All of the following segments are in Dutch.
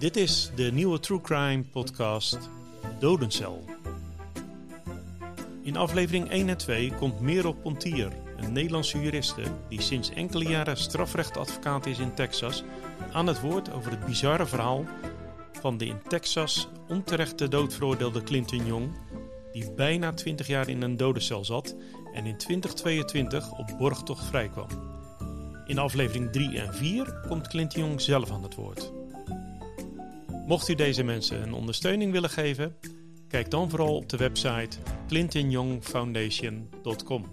Dit is de nieuwe True Crime podcast Dodencel. In aflevering 1 en 2 komt Merel Pontier, een Nederlandse juriste die sinds enkele jaren strafrechtadvocaat is in Texas, aan het woord over het bizarre verhaal van de in Texas onterecht de dood veroordeelde Clinton Jong, die bijna 20 jaar in een dodencel zat en in 2022 op borgtocht vrijkwam. In aflevering 3 en 4 komt Clinton Jong zelf aan het woord. Mocht u deze mensen een ondersteuning willen geven, kijk dan vooral op de website clintonyoungfoundation.com.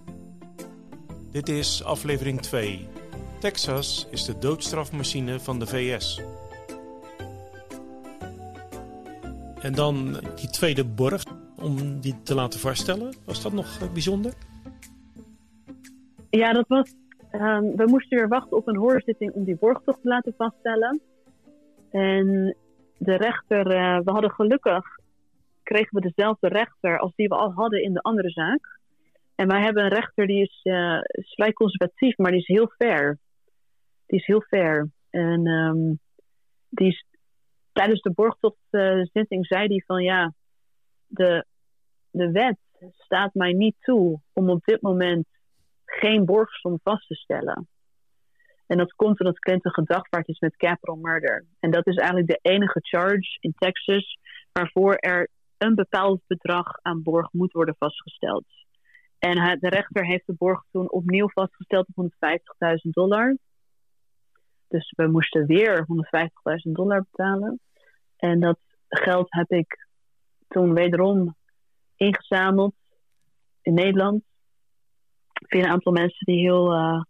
Dit is aflevering 2. Texas is de doodstrafmachine van de VS. En dan die tweede borg, om die te laten vaststellen. Was dat nog eh, bijzonder? Ja, dat was. Ehm, we moesten weer wachten op een hoorzitting om die borgtocht te laten vaststellen. En de rechter, uh, we hadden gelukkig, kregen we dezelfde rechter als die we al hadden in de andere zaak. En wij hebben een rechter die is, is vrij conservatief, maar die is heel fair. Die is heel fair. En um, die is, tijdens de borgtochtzitting uh, zei hij van ja, de, de wet staat mij niet toe om op dit moment geen borgsom vast te stellen. En dat komt omdat Clinton gedagvaard is met capital murder. En dat is eigenlijk de enige charge in Texas waarvoor er een bepaald bedrag aan borg moet worden vastgesteld. En de rechter heeft de borg toen opnieuw vastgesteld op 150.000 dollar. Dus we moesten weer 150.000 dollar betalen. En dat geld heb ik toen wederom ingezameld in Nederland. Via een aantal mensen die heel uh,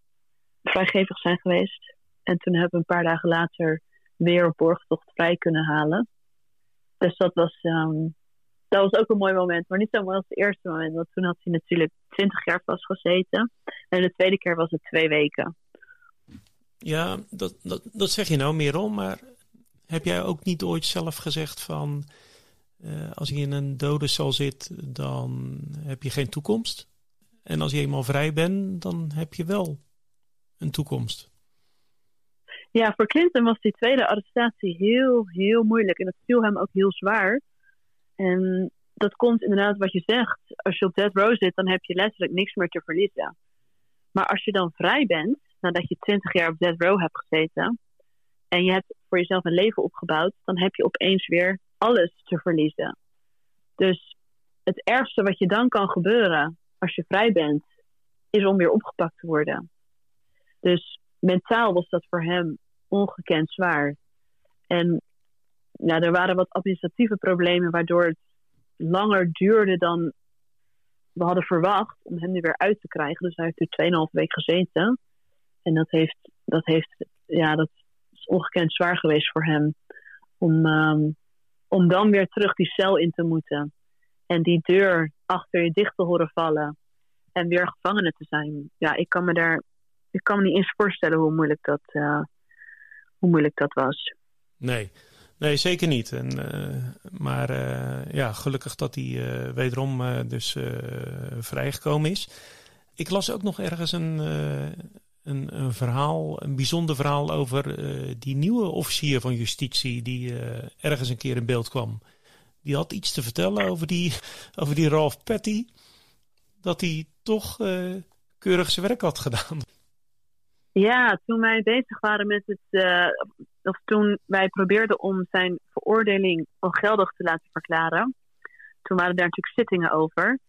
vrijgevig zijn geweest. En toen hebben we een paar dagen later weer op borgtocht vrij kunnen halen. Dus dat was, um, dat was ook een mooi moment. Maar niet zo mooi als het eerste moment. Want toen had hij natuurlijk 20 jaar vastgezeten. En de tweede keer was het twee weken. Ja, dat, dat, dat zeg je nou meer om. Maar heb jij ook niet ooit zelf gezegd van... Uh, als je in een dodencel zit, dan heb je geen toekomst. En als je eenmaal vrij bent, dan heb je wel een toekomst. Ja, voor Clinton was die tweede arrestatie heel, heel moeilijk. En dat viel hem ook heel zwaar. En dat komt inderdaad wat je zegt. Als je op death row zit, dan heb je letterlijk niks meer te verliezen. Maar als je dan vrij bent, nadat je twintig jaar op death row hebt gezeten... en je hebt voor jezelf een leven opgebouwd... dan heb je opeens weer alles te verliezen. Dus het ergste wat je dan kan gebeuren als je vrij bent... is om weer opgepakt te worden. Dus mentaal was dat voor hem ongekend zwaar. En nou, er waren wat administratieve problemen waardoor het langer duurde dan we hadden verwacht om hem nu weer uit te krijgen. Dus hij heeft er 2,5 week gezeten. En dat heeft, dat heeft, ja, dat is ongekend zwaar geweest voor hem. Om, um, om dan weer terug die cel in te moeten. En die deur achter je dicht te horen vallen. En weer gevangene te zijn. Ja, ik kan me daar ik kan me niet eens voorstellen hoe moeilijk dat, uh, hoe moeilijk dat was. Nee, nee zeker niet. En, uh, maar uh, ja, gelukkig dat hij wederom dus vrijgekomen is. Ik las ook nog ergens een, een, een, verhaal, een bijzonder verhaal over die nieuwe officier van justitie die ergens een keer in beeld kwam. Die had iets te vertellen over die, over die Ralph Petty. Dat hij toch keurig zijn werk had gedaan. Ja, toen wij bezig waren met het. Uh, of toen wij probeerden om zijn veroordeling ongeldig te laten verklaren. Toen waren daar natuurlijk zittingen over.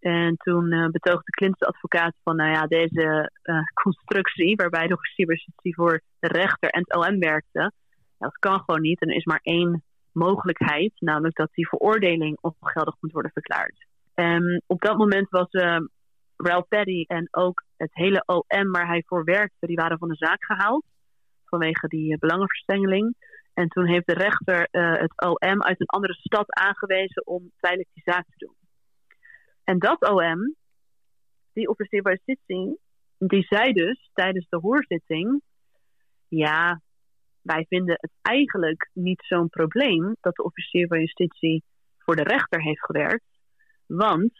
En toen uh, betoogde Clinton's advocaat van, nou ja, deze uh, constructie, waarbij de officierbestuursie voor de rechter en het OM werkte, dat kan gewoon niet. En er is maar één mogelijkheid, namelijk dat die veroordeling ongeldig moet worden verklaard. En op dat moment was Ralph Petty en ook het hele OM waar hij voor werkte, die waren van de zaak gehaald. Vanwege die uh, belangenverstrengeling. En toen heeft de rechter uh, het OM uit een andere stad aangewezen om tijdelijk die zaak te doen. En dat OM, die officier van justitie, die zei dus tijdens de hoorzitting: Ja, wij vinden het eigenlijk niet zo'n probleem dat de officier van justitie voor de rechter heeft gewerkt. Want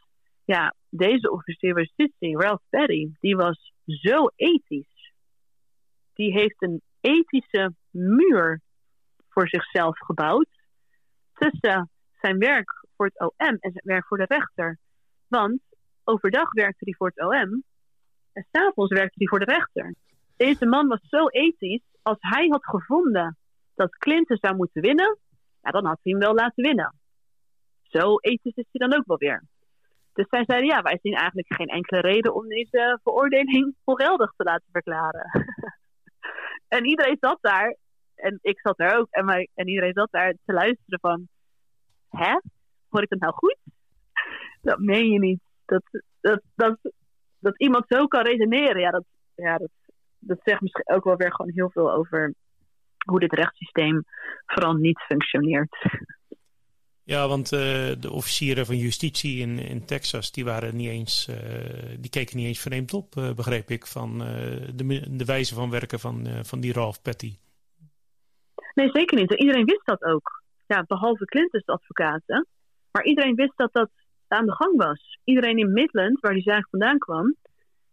ja, deze officier van justitie, Ralph Perry, die was zo ethisch. Die heeft een ethische muur voor zichzelf gebouwd tussen zijn werk voor het OM en zijn werk voor de rechter. Want overdag werkte hij voor het OM en s'avonds werkte hij voor de rechter. Deze man was zo ethisch, als hij had gevonden dat Clinton zou moeten winnen, ja, dan had hij hem wel laten winnen. Zo ethisch is hij dan ook wel weer. Dus zij zeiden, ja, wij zien eigenlijk geen enkele reden om deze veroordeling ongeldig te laten verklaren. en iedereen zat daar, en ik zat daar ook, en, en iedereen zat daar te luisteren van, hè? Hoor ik het nou goed? Dat meen je niet. Dat, dat, dat, dat iemand zo kan redeneren, ja, dat, ja, dat, dat zegt misschien ook wel weer gewoon heel veel over hoe dit rechtssysteem vooral niet functioneert. Ja, want uh, de officieren van justitie in, in Texas, die waren niet eens, uh, die keken niet eens vreemd op, uh, begreep ik, van de, de wijze van werken van, van die Ralph Petty. Nee, zeker niet. Iedereen wist dat ook. Ja, behalve Clinton's advocaten. Maar iedereen wist dat dat aan de gang was. Iedereen in Midland, waar die zaak vandaan kwam,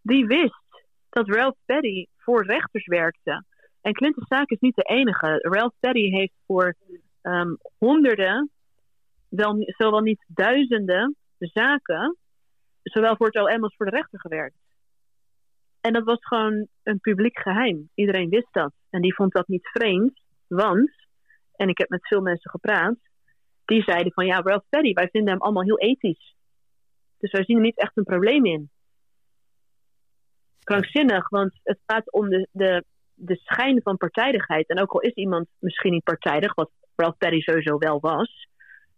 die wist dat Ralph Petty voor rechters werkte. En Clinton's zaak is niet de enige. Ralph Petty heeft voor um, honderden wel, zowel niet duizenden zaken, zowel voor het OM als voor de rechter gewerkt. En dat was gewoon een publiek geheim. Iedereen wist dat. En die vond dat niet vreemd, want, en ik heb met veel mensen gepraat, die zeiden van ja, Ralph Petty, wij vinden hem allemaal heel ethisch. Dus wij zien er niet echt een probleem in. Krankzinnig, want het gaat om de, de, de schijn van partijdigheid. En ook al is iemand misschien niet partijdig, wat Ralph Petty sowieso wel was,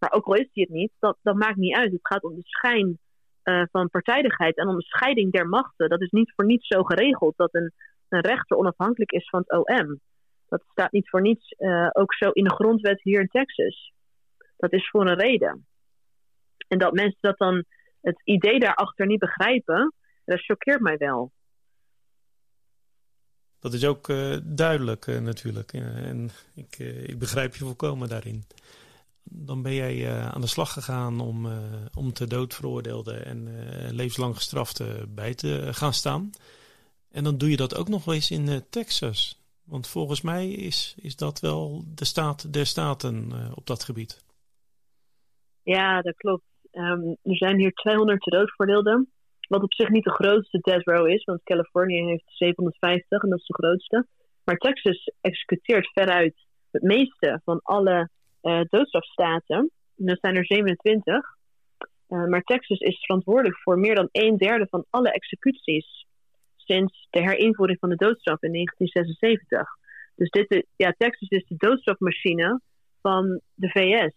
maar ook al is hij het niet, dat, dat maakt niet uit. Het gaat om de schijn uh, van partijdigheid en om de scheiding der machten. Dat is niet voor niets zo geregeld dat een, een rechter onafhankelijk is van het OM. Dat staat niet voor niets uh, ook zo in de grondwet hier in Texas. Dat is voor een reden. En dat mensen dat dan het idee daarachter niet begrijpen, dat choqueert mij wel. Dat is ook uh, duidelijk natuurlijk. en ik, ik begrijp je volkomen daarin dan ben jij uh, aan de slag gegaan om, uh, om te dood veroordeelde en uh, levenslang gestrafte bij te gaan staan. En dan doe je dat ook nog eens in Texas. Want volgens mij is, is dat wel de staat der staten op dat gebied. Ja, dat klopt. Um, er zijn hier 200 te dood veroordeelden. Wat op zich niet de grootste death row is, want Californië heeft 750 en dat is de grootste. Maar Texas executeert veruit het meeste van alle doodstrafstaten. En dat zijn er 27. Uh, eh, maar Texas is verantwoordelijk voor meer dan een derde van alle executies sinds de herinvoering van de doodstraf in 1976. Dus dit, ja, Texas is de doodstrafmachine van de VS.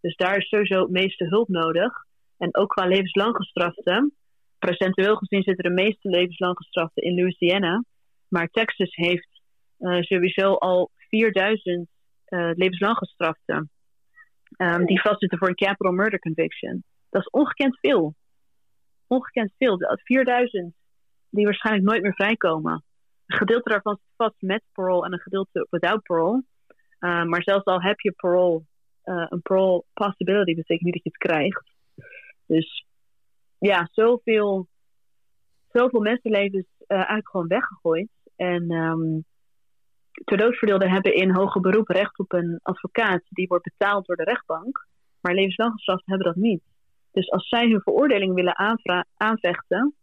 Dus daar is sowieso het meeste hulp nodig. En ook qua levenslang gestraften. Procentueel gezien zitten de meeste levenslang gestraften in Louisiana. Maar Texas heeft uh, sowieso al 4000 uh, levenslang gestraften. Um, die vastzitten voor een capital murder conviction. Dat is ongekend veel. Ongekend veel. 4000 die waarschijnlijk nooit meer vrijkomen. Een gedeelte daarvan zit vast met parole en een gedeelte without parole. Uh, maar zelfs al heb je parole, uh, een parole possibility betekent niet dat je het krijgt. Dus ja, zoveel, zoveel mensenlevens uh, eigenlijk gewoon weggegooid. En um, ter doodverdeelden hebben in hoger beroep recht op een advocaat die wordt betaald door de rechtbank. Maar levenslang hebben dat niet. Dus als zij hun veroordeling willen aanvechten,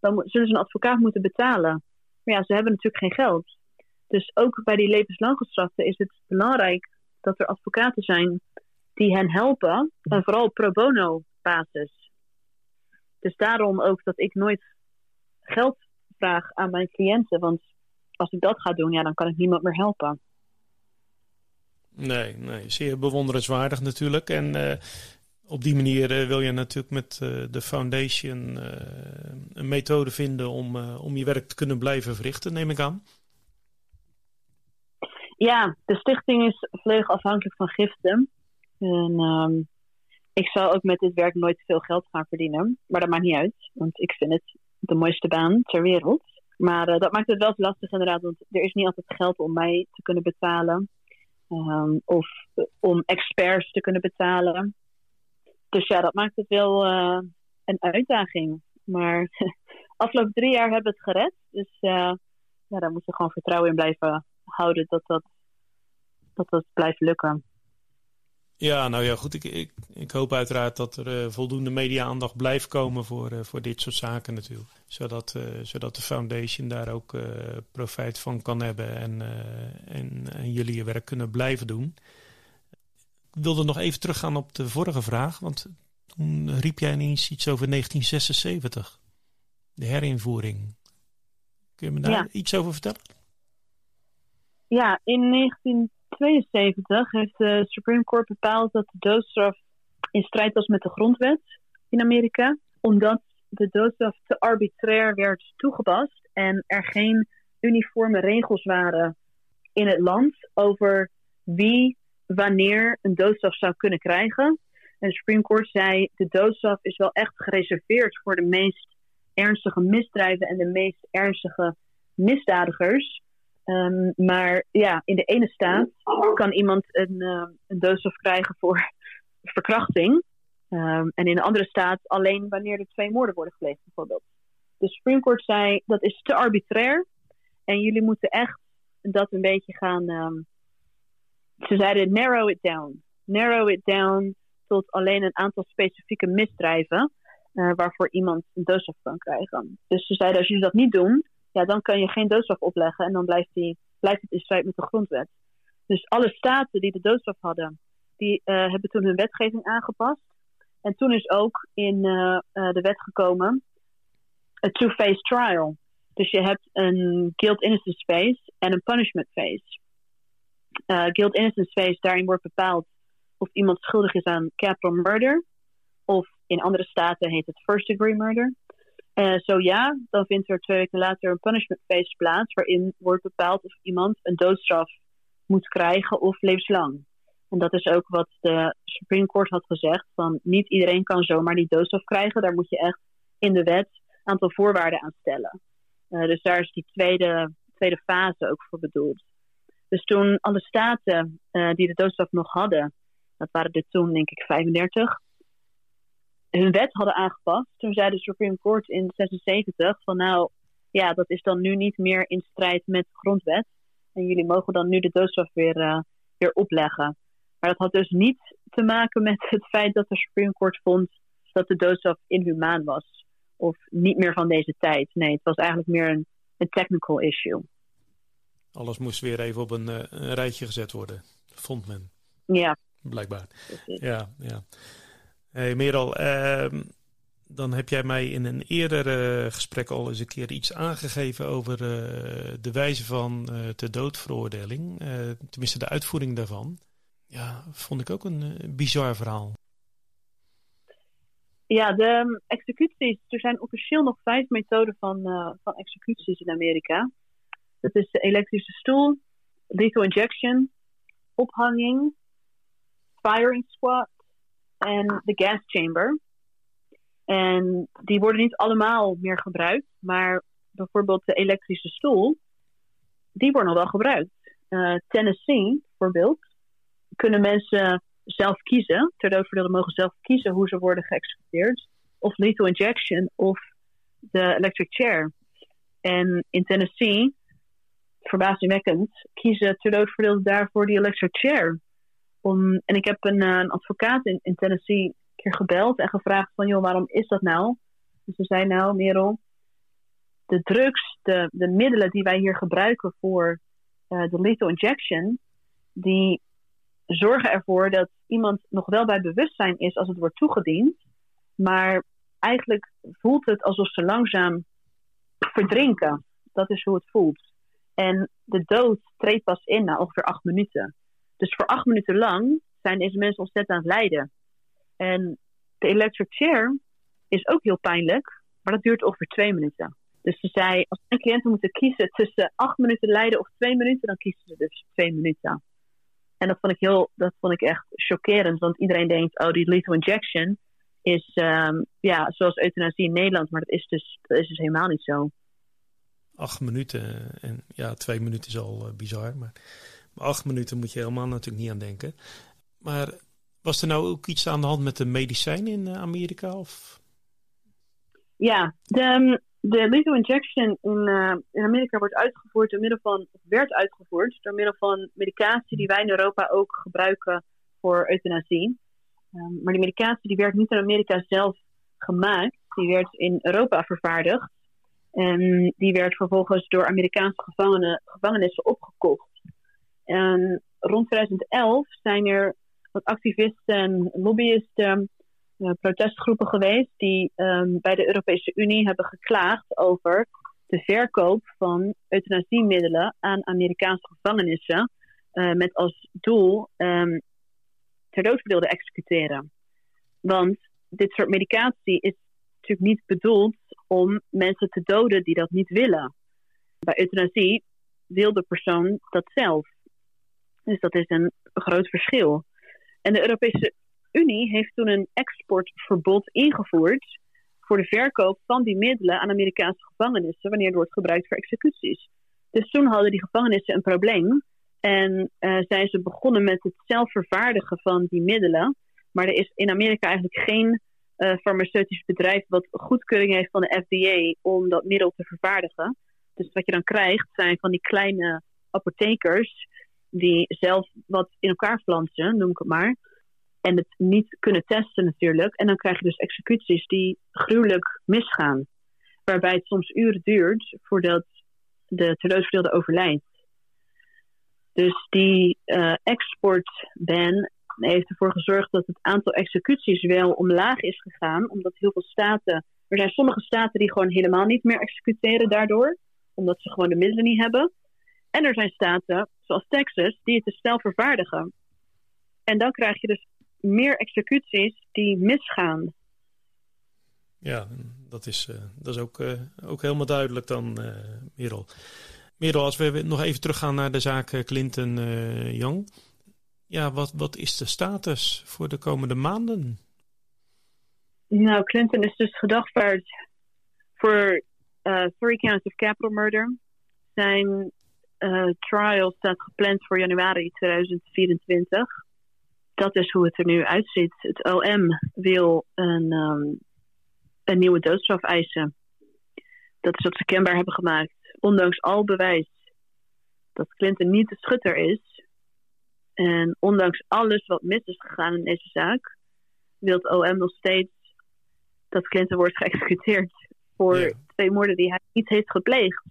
dan zullen ze een advocaat moeten betalen. Maar ja, ze hebben natuurlijk geen geld. Dus ook bij die levenslang gestraften is het belangrijk dat er advocaten zijn die hen helpen. En vooral pro bono basis. Dus daarom ook dat ik nooit geld vraag aan mijn cliënten. Want als ik dat ga doen, ja, dan kan ik niemand meer helpen. Nee, nee zeer bewonderenswaardig natuurlijk. En uh, op die manier uh, wil je natuurlijk met uh, de foundation een methode vinden om, om je werk te kunnen blijven verrichten, neem ik aan. Ja, de stichting is volledig afhankelijk van giften. En um, ik zal ook met dit werk nooit veel geld gaan verdienen. Maar dat maakt niet uit, want ik vind het de mooiste baan ter wereld. Maar uh, dat maakt het wel lastig inderdaad, want er is niet altijd geld om mij te kunnen betalen. Um, of uh, om experts te kunnen betalen. Dus ja, dat maakt het wel uh, een uitdaging. Maar afgelopen drie jaar hebben we het gered. Dus ja, daar moeten we gewoon vertrouwen in blijven houden dat dat, dat dat blijft lukken. Ja, nou ja, goed. Ik, ik, ik hoop uiteraard dat er uh, voldoende media-aandacht blijft komen voor, uh, voor dit soort zaken natuurlijk. Zodat, uh, zodat de foundation daar ook profijt van kan hebben en, en, en jullie je werk kunnen blijven doen. Ik wilde nog even teruggaan op de vorige vraag, want toen riep jij ineens iets over 1976. De herinvoering. Kun je me daar ja. iets over vertellen? Ja, in 1972 heeft de Supreme Court bepaald dat de doodstraf in strijd was met de grondwet in Amerika. Omdat de doodstraf te arbitrair werd toegepast en er geen uniforme regels waren in het land over wie wanneer een doodstraf zou kunnen krijgen. En de Supreme Court zei: de doodstraf is wel echt gereserveerd voor de meest ernstige misdrijven en de meest ernstige misdadigers. Um, maar ja, in de ene staat kan iemand een, uh, een krijgen voor verkrachting. Um, en in de andere staat alleen wanneer er twee moorden worden gepleegd, bijvoorbeeld. De Supreme Court zei dat is te arbitrair. En jullie moeten echt dat een beetje gaan. Ze zeiden narrow it down. Narrow it down tot alleen een aantal specifieke misdrijven. Uh, waarvoor iemand een doodstraf kan krijgen. Dus ze zeiden als jullie dat niet doen, ja, dan kan je geen doodstraf opleggen en dan blijft, die, blijft het in strijd met de grondwet. Dus alle staten die de doodstraf hadden, die uh, hebben toen hun wetgeving aangepast. En toen is ook in uh, uh, de wet gekomen een two-phase trial. Dus je hebt een guilt-innocence phase en een punishment phase. guilt-innocence phase, daarin wordt bepaald of iemand schuldig is aan capital murder. Of in andere staten heet het first degree murder. Uh, zo ja, dan vindt er twee weken later een punishment phase plaats, waarin wordt bepaald of iemand een doodstraf moet krijgen of levenslang. En dat is ook wat de Supreme Court had gezegd: van niet iedereen kan zomaar die doodstraf krijgen. Daar moet je echt in de wet een aantal voorwaarden aan stellen. Uh, dus daar is die tweede, tweede fase ook voor bedoeld. Dus toen alle staten uh, die de doodstraf nog hadden, dat waren er toen denk ik 35, hun wet hadden aangepast. Toen zei de Supreme Court in 76 van nou, ja, dat is dan nu niet meer in strijd met de grondwet. En jullie mogen dan nu de doodstraf weer, uh, weer opleggen. Maar dat had dus niet te maken met het feit dat de Supreme Court vond dat de doodstraf inhumaan was. Of niet meer van deze tijd. Nee, het was eigenlijk meer een, een technical issue. Alles moest weer even op een, uh, een rijtje gezet worden, vond men. Ja. Blijkbaar. Ja, ja. Hey Merel, uh, dan heb jij mij in een eerder gesprek al eens een keer iets aangegeven over uh, de wijze van uh, de doodveroordeling. tenminste, de uitvoering daarvan. Ja, vond ik ook een bizar verhaal. Ja, de um, executies. Er zijn officieel nog vijf methoden van, van executies in Amerika. Dat is de elektrische stoel, lethal injection, ophanging, firing squad en de gas chamber. En die worden niet allemaal meer gebruikt, maar bijvoorbeeld de elektrische stoel, die worden nog wel gebruikt. Uh, Tennessee bijvoorbeeld, kunnen mensen zelf kiezen, ter doodverdeelde mogen zelf kiezen hoe ze worden geëxecuteerd. Of lethal injection of de electric chair. En in Tennessee, verbazingwekkend, kiezen ter doodverdeelde daarvoor die electric chair. En ik heb een, eh, een advocaat in, in Tennessee een keer gebeld en gevraagd van, joh, waarom is dat nou? Dus ze zei, nou, Merel, de drugs, de, de middelen die wij hier gebruiken voor uh, de lethal injection, die zorgen ervoor dat iemand nog wel bij bewustzijn is als het wordt toegediend, maar eigenlijk voelt het alsof ze langzaam verdrinken. Dat is hoe het voelt. En de dood treedt pas in na ongeveer acht minuten. Dus voor acht minuten lang zijn deze mensen ontzettend aan het lijden. En de electric chair is ook heel pijnlijk, maar dat duurt ongeveer twee minuten. Dus ze zei, als mijn cliënten moeten kiezen tussen acht minuten lijden of twee minuten, dan kiezen ze dus twee minuten. En dat vond ik, heel, dat vond ik echt chockerend, want iedereen denkt, oh, die lethal injection is um, ja, zoals euthanasie in Nederland, maar dat is dus, dat is dus helemaal niet zo. Acht minuten en ja, twee minuten is al uh, bizar, maar acht minuten moet je helemaal natuurlijk niet aan denken. Maar was er nou ook iets aan de hand met de medicijn in eh, Amerika? Of? Ja, de, de lethal injection in, uh, in Amerika wordt uitgevoerd door middel van, werd uitgevoerd door middel van medicatie die wij in Europa ook gebruiken voor euthanasie. Um, maar die medicatie die werd niet in Amerika zelf gemaakt, die werd in Europa vervaardigd. En die werd vervolgens door Amerikaanse gevangenen, gevangenissen opgekocht. En rond 2011 zijn er wat activisten en lobbyisten uh, protestgroepen geweest die um, bij de Europese Unie hebben geklaagd over de verkoop van euthanasiemiddelen aan Amerikaanse gevangenissen. Uh, met als doel um, ter dood te executeren. Want dit soort medicatie is natuurlijk niet bedoeld om mensen te doden die dat niet willen. Bij euthanasie wil de persoon dat zelf. Dus dat is een groot verschil. En de Europese Unie heeft toen een exportverbod ingevoerd voor de verkoop van die middelen aan Amerikaanse gevangenissen wanneer het wordt gebruikt voor executies. Dus toen hadden die gevangenissen een probleem en uh, zijn ze begonnen met het zelf vervaardigen van die middelen. Maar er is in Amerika eigenlijk geen uh, farmaceutisch bedrijf wat goedkeuring heeft van de FDA om dat middel te vervaardigen. Dus wat je dan krijgt zijn van die kleine apothekers die zelf wat in elkaar flansen, noem ik het maar. En het niet kunnen testen natuurlijk. En dan krijg je dus executies die gruwelijk misgaan. Waarbij het soms uren duurt voordat de terdoodverdeelde overlijdt. Dus die uh, exportban heeft ervoor gezorgd dat het aantal executies wel omlaag is gegaan. Omdat heel veel staten. Er zijn sommige staten die gewoon helemaal niet meer executeren daardoor. Omdat ze gewoon de middelen niet hebben. En er zijn staten, zoals Texas, die het dus zelf vervaardigen. En dan krijg je dus meer executies die misgaan. Ja, dat is, uh, dat is ook, uh, ook helemaal duidelijk dan, uh, Merel. Merel, als we nog even teruggaan naar de zaak Clinton-Young. ja, wat, wat is de status voor de komende maanden? Nou, Clinton is dus gedagvaard voor three counts of capital murder. Zijn trial staat gepland voor januari 2024 dat is hoe het er nu uitziet. Het OM wil een, um, een nieuwe doodstraf eisen. Dat is wat ze kenbaar hebben gemaakt. Ondanks al bewijs dat Clinton niet de schutter is. En ondanks alles wat mis is gegaan in deze zaak, wil het OM nog steeds dat Clinton wordt geëxecuteerd voor twee moorden die hij niet heeft gepleegd.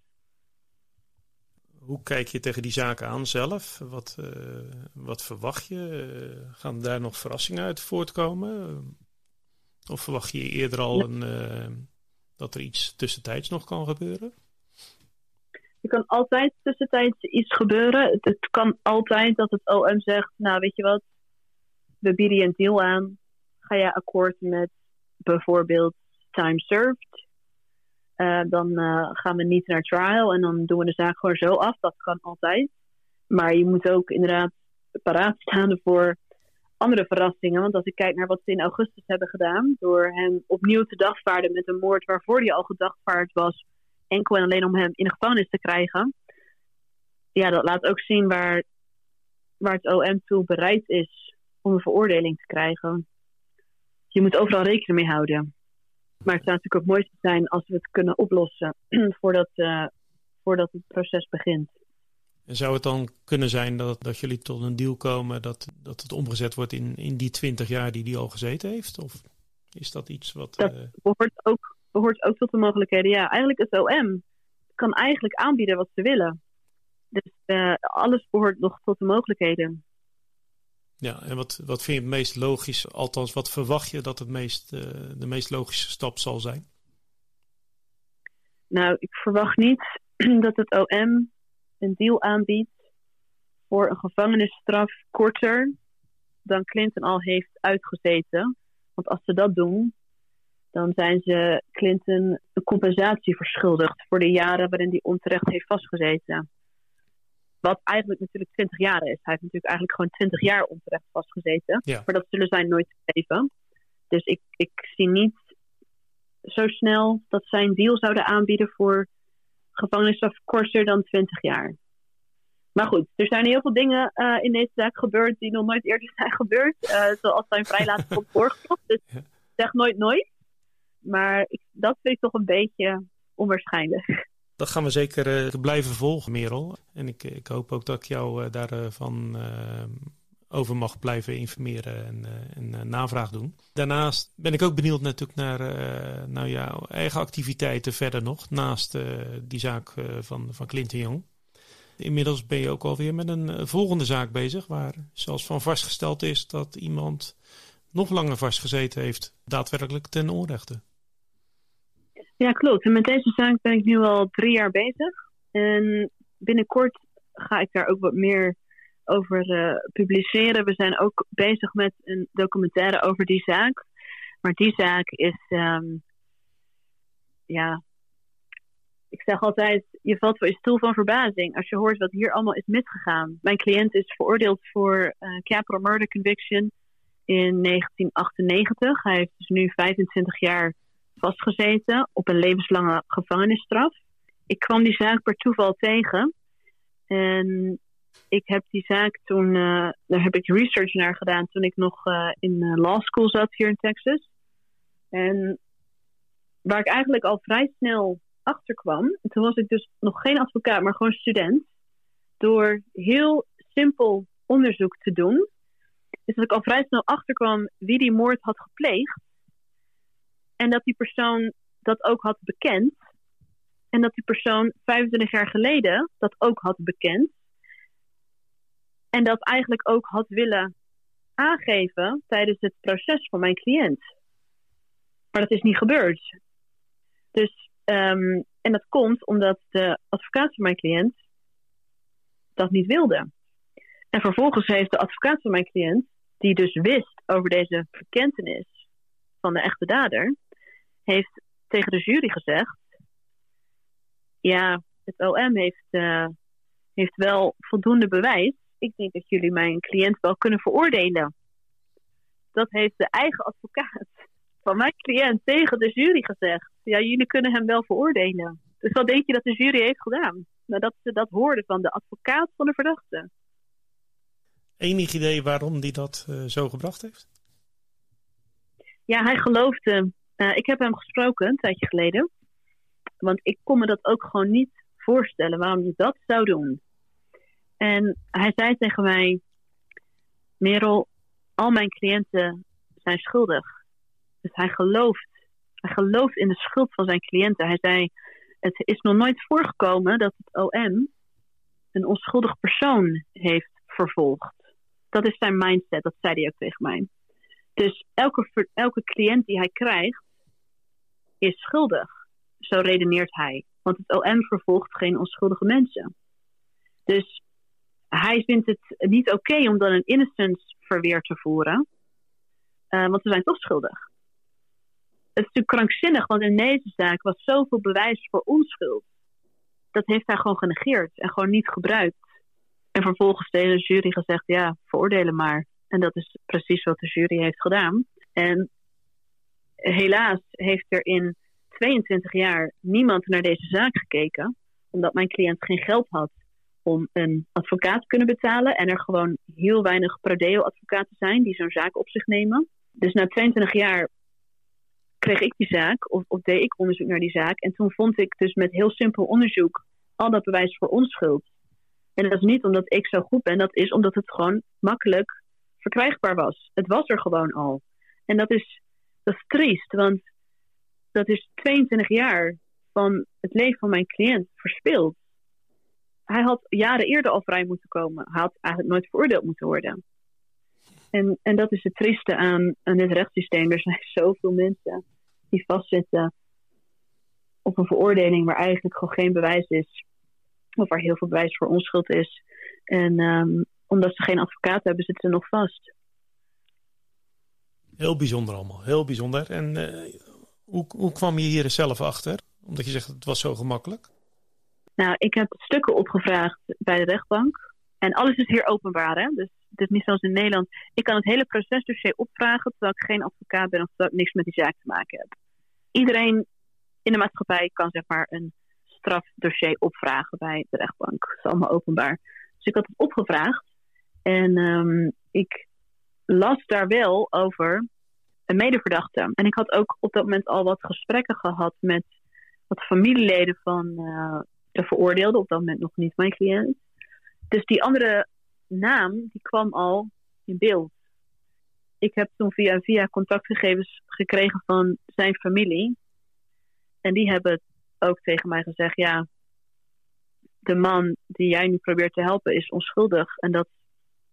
Hoe kijk je tegen die zaken aan zelf? Wat, uh, wat verwacht je? Uh, gaan daar nog verrassingen uit voortkomen? Of verwacht je eerder al een, uh, dat er iets tussentijds nog kan gebeuren? Er kan altijd tussentijds iets gebeuren. Het, het, kan altijd dat het OM zegt, nou weet je wat, we bieden je een deal aan. Ga je akkoord met bijvoorbeeld time served? Uh, dan uh, gaan we niet naar trial en dan doen we de zaak gewoon zo af. Dat kan altijd. Maar je moet ook inderdaad paraat staan voor andere verrassingen. Want als ik kijk naar wat ze in augustus hebben gedaan, door hem opnieuw te dagvaarden met een moord waarvoor hij al gedagvaard was, enkel en alleen om hem in de gevangenis te krijgen. Ja, dat laat ook zien waar, waar het OM toe bereid is om een veroordeling te krijgen. Je moet overal rekening mee houden. Maar het zou natuurlijk ook mooi zijn als we het kunnen oplossen voordat, uh, voordat het proces begint. En zou het dan kunnen zijn dat, dat jullie tot een deal komen dat, dat het omgezet wordt in, in die twintig jaar die die al gezeten heeft? Of is dat iets wat. Dat uh... behoort, ook, behoort ook tot de mogelijkheden. Ja, eigenlijk het OM kan eigenlijk aanbieden wat ze willen. Dus uh, alles behoort nog tot de mogelijkheden. Ja, en wat, wat vind je het meest logisch, althans wat verwacht je dat het meest, uh, de meest logische stap zal zijn? Nou, ik verwacht niet dat het OM een deal aanbiedt voor een gevangenisstraf korter dan Clinton al heeft uitgezeten. Want als ze dat doen, dan zijn ze Clinton een compensatie verschuldigd voor de jaren waarin hij onterecht heeft vastgezeten. Wat eigenlijk natuurlijk 20 jaar is. Hij heeft natuurlijk eigenlijk gewoon 20 jaar onterecht vastgezeten. Maar dat zullen zij nooit geven. Dus ik, ik zie niet zo snel dat zij een deal zouden aanbieden voor gevangenisstraf korter dan 20 jaar. Maar goed, er zijn heel veel dingen uh, in deze zaak gebeurd die nog nooit eerder zijn gebeurd. Uh, zoals zijn vrijlating van voorgevocht. Dus zeg nooit nooit. Maar ik, dat vind ik toch een beetje onwaarschijnlijk. Dat gaan we zeker blijven volgen, Merel. En ik, ik hoop ook dat ik jou daarvan over mag blijven informeren en, navraag doen. Daarnaast ben ik ook benieuwd natuurlijk naar, naar jouw eigen activiteiten verder nog, naast die zaak van, van Clinton Jong. Inmiddels ben je ook alweer met een eh, volgende zaak bezig, waar zelfs van vastgesteld is dat iemand nog langer vastgezeten heeft, daadwerkelijk ten onrechte. Ja, klopt. En met deze zaak ben ik nu al drie jaar bezig. En binnenkort ga ik daar ook wat meer over uh, publiceren. We zijn ook bezig met een documentaire over die zaak. Maar die zaak is, um, ja, ik zeg altijd, je valt voor je stoel van verbazing als je hoort wat hier allemaal is misgegaan. Mijn cliënt is veroordeeld voor uh, capital murder conviction in 1998. Hij heeft dus nu 25 jaar vastgezeten op een levenslange gevangenisstraf. Ik kwam die zaak per toeval tegen. En ik heb die zaak toen, uh, daar heb ik research naar gedaan toen ik nog uh, in law school zat hier in Texas. En waar ik eigenlijk al vrij snel achterkwam, en toen was ik dus nog geen advocaat, maar gewoon student, door heel simpel onderzoek te doen, is dat ik al vrij snel achterkwam wie die moord had gepleegd. En dat die persoon dat ook had bekend. En dat die persoon 25 jaar geleden dat ook had bekend. En dat eigenlijk ook had willen aangeven tijdens het proces van mijn cliënt. Maar dat is niet gebeurd. Dus Um, en dat komt omdat de advocaat van mijn cliënt dat niet wilde. En vervolgens heeft de advocaat van mijn cliënt, die dus wist over deze bekentenis van de echte dader, heeft tegen de jury gezegd: Ja, het OM heeft, uh, heeft wel voldoende bewijs. Ik denk dat jullie mijn cliënt wel kunnen veroordelen. Dat heeft de eigen advocaat van mijn cliënt tegen de jury gezegd. Ja, jullie kunnen hem wel veroordelen. Dus wat denk je dat de jury heeft gedaan? Nadat ze dat hoorden van de advocaat van de verdachte. Enig idee waarom die dat uh, zo gebracht heeft? Ja, hij geloofde. Uh, ik heb hem gesproken een tijdje geleden. Want ik kon me dat ook gewoon niet voorstellen waarom je dat zou doen. En hij zei tegen mij: Merel, al mijn cliënten zijn schuldig. Dus hij gelooft, hij gelooft in de schuld van zijn cliënten. Hij zei, het is nog nooit voorgekomen dat het OM een onschuldig persoon heeft vervolgd. Dat is zijn mindset, dat zei hij ook tegen mij. Dus elke, elke cliënt die hij krijgt, is schuldig. Zo redeneert hij. Want het OM vervolgt geen onschuldige mensen. Dus hij vindt het niet oké om dan een innocence verweer te voeren. Uh, want ze zijn toch schuldig het is natuurlijk krankzinnig, want in deze zaak was zoveel bewijs voor onschuld. Dat heeft hij gewoon genegeerd en gewoon niet gebruikt. En vervolgens tegen de jury gezegd, ja, veroordelen maar. En dat is precies wat de jury heeft gedaan. En helaas heeft er in 22 jaar niemand naar deze zaak gekeken, omdat mijn cliënt geen geld had om een advocaat te kunnen betalen en er gewoon heel weinig prodeo-advocaten zijn die zo'n zaak op zich nemen. Dus na 22 jaar kreeg ik die zaak, of, of deed ik onderzoek naar die zaak. En toen vond ik dus met heel simpel onderzoek al dat bewijs voor onschuld. En dat is niet omdat ik zo goed ben, dat is omdat het gewoon makkelijk verkrijgbaar was. Het was er gewoon al. En dat is, dat is triest, want dat is 22 jaar van het leven van mijn cliënt verspild. Hij had jaren eerder al vrij moeten komen. Hij had eigenlijk nooit veroordeeld moeten worden. En, en dat is het trieste aan, aan dit rechtssysteem. Er zijn zoveel mensen die vastzitten op een veroordeling waar eigenlijk gewoon geen bewijs is. Of waar heel veel bewijs voor onschuld is. En um, omdat ze geen advocaat hebben, zitten ze nog vast. Heel bijzonder allemaal, heel bijzonder. En uh, hoe, hoe kwam je hier zelf achter? Omdat je zegt het was zo gemakkelijk. Nou, ik heb stukken opgevraagd bij de rechtbank. En alles is hier openbaar, hè? Dus het is niet zoals in Nederland. Ik kan het hele procesdossier opvragen terwijl ik geen advocaat ben of terwijl ik niks met die zaak te maken heb. Iedereen in de maatschappij kan zeg maar een strafdossier opvragen bij de rechtbank. Dat is allemaal openbaar. Dus ik had het opgevraagd en um, ik las daar wel over een medeverdachte. En ik had ook op dat moment al wat gesprekken gehad met wat familieleden van de veroordeelde, op dat moment nog niet mijn cliënt. Dus die andere naam, die kwam al in beeld. Ik heb toen via via contactgegevens gekregen van zijn familie. En die hebben ook tegen mij gezegd, ja, de man die jij nu probeert te helpen is onschuldig. En dat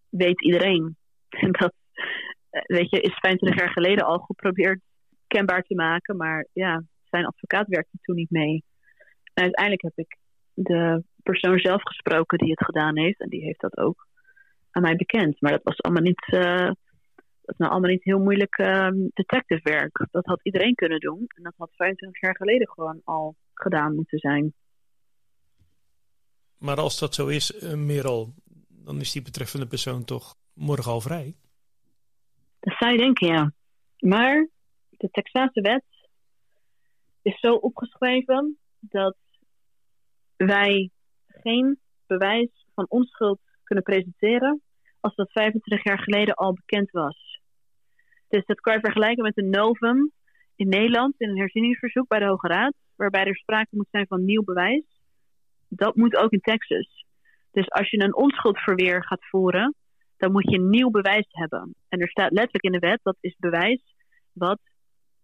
weet iedereen. En dat, eh, weet je, is 25 jaar geleden al geprobeerd kenbaar te maken. Maar ja, zijn advocaat werkte toen niet mee. En uiteindelijk heb ik de persoon zelf gesproken die het gedaan heeft. En die heeft dat ook aan mij bekend. Maar dat was allemaal niet, uh, dat nou allemaal niet heel moeilijk uh, detective werk. Dat had iedereen kunnen doen. En dat had 25 jaar geleden gewoon al gedaan moeten zijn. Maar als dat zo is, uh, Merel, dan is die betreffende persoon toch morgen al vrij? Dat zou je denken, ja. Maar de Texaanse wet is zo opgeschreven dat wij geen bewijs van onschuld kunnen presenteren als dat 25 jaar geleden al bekend was. Dus dat kan je vergelijken met een novum in Nederland in een herzieningsverzoek bij de Hoge Raad, waarbij er sprake moet zijn van nieuw bewijs. Dat moet ook in Texas. Dus als je een onschuldverweer gaat voeren, dan moet je nieuw bewijs hebben. En er staat letterlijk in de wet dat is bewijs wat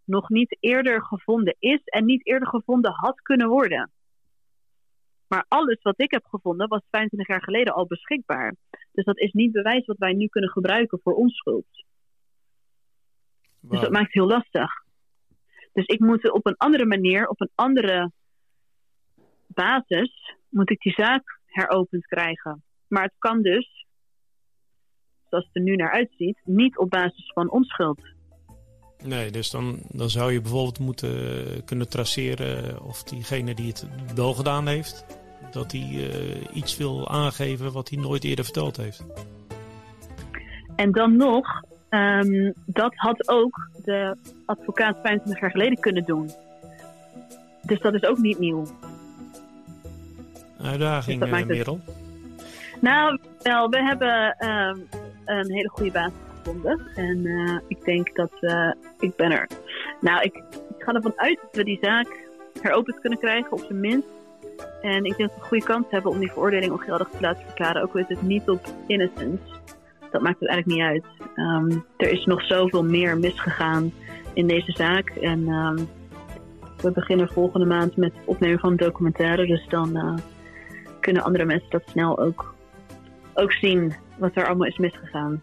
nog niet eerder gevonden is en niet eerder gevonden had kunnen worden. Maar alles wat ik heb gevonden was 25 jaar geleden al beschikbaar. Dus dat is niet bewijs wat wij nu kunnen gebruiken voor onschuld. Dus dat maakt het heel lastig. Dus ik moet op een andere manier, op een andere basis, moet ik die zaak heropend krijgen. Maar het kan dus, zoals het er nu naar uitziet, niet op basis van onschuld. Nee, dus dan, dan zou je bijvoorbeeld moeten kunnen traceren of diegene die het wel gedaan heeft, dat hij uh, iets wil aangeven wat hij nooit eerder verteld heeft. En dan nog, um, dat had ook de advocaat 25 jaar geleden kunnen doen. Dus dat is ook niet nieuw. Uitdaging, dus uh, Merel? Nou, wel, we hebben uh, een hele goede basis gevonden. En uh, ik denk dat ik ben er. Nou, ik, ik ga ervan uit dat we die zaak heropend kunnen krijgen, op zijn minst. En ik denk dat we een goede kans hebben om die veroordeling ongeldig te laten verklaren. Ook al is het niet op innocence. Dat maakt het eigenlijk niet uit. Um, er is nog zoveel meer misgegaan in deze zaak. En um, we beginnen volgende maand met het opnemen van documentaire. Dus dan uh, kunnen andere mensen dat snel ook, ook zien wat er allemaal is misgegaan.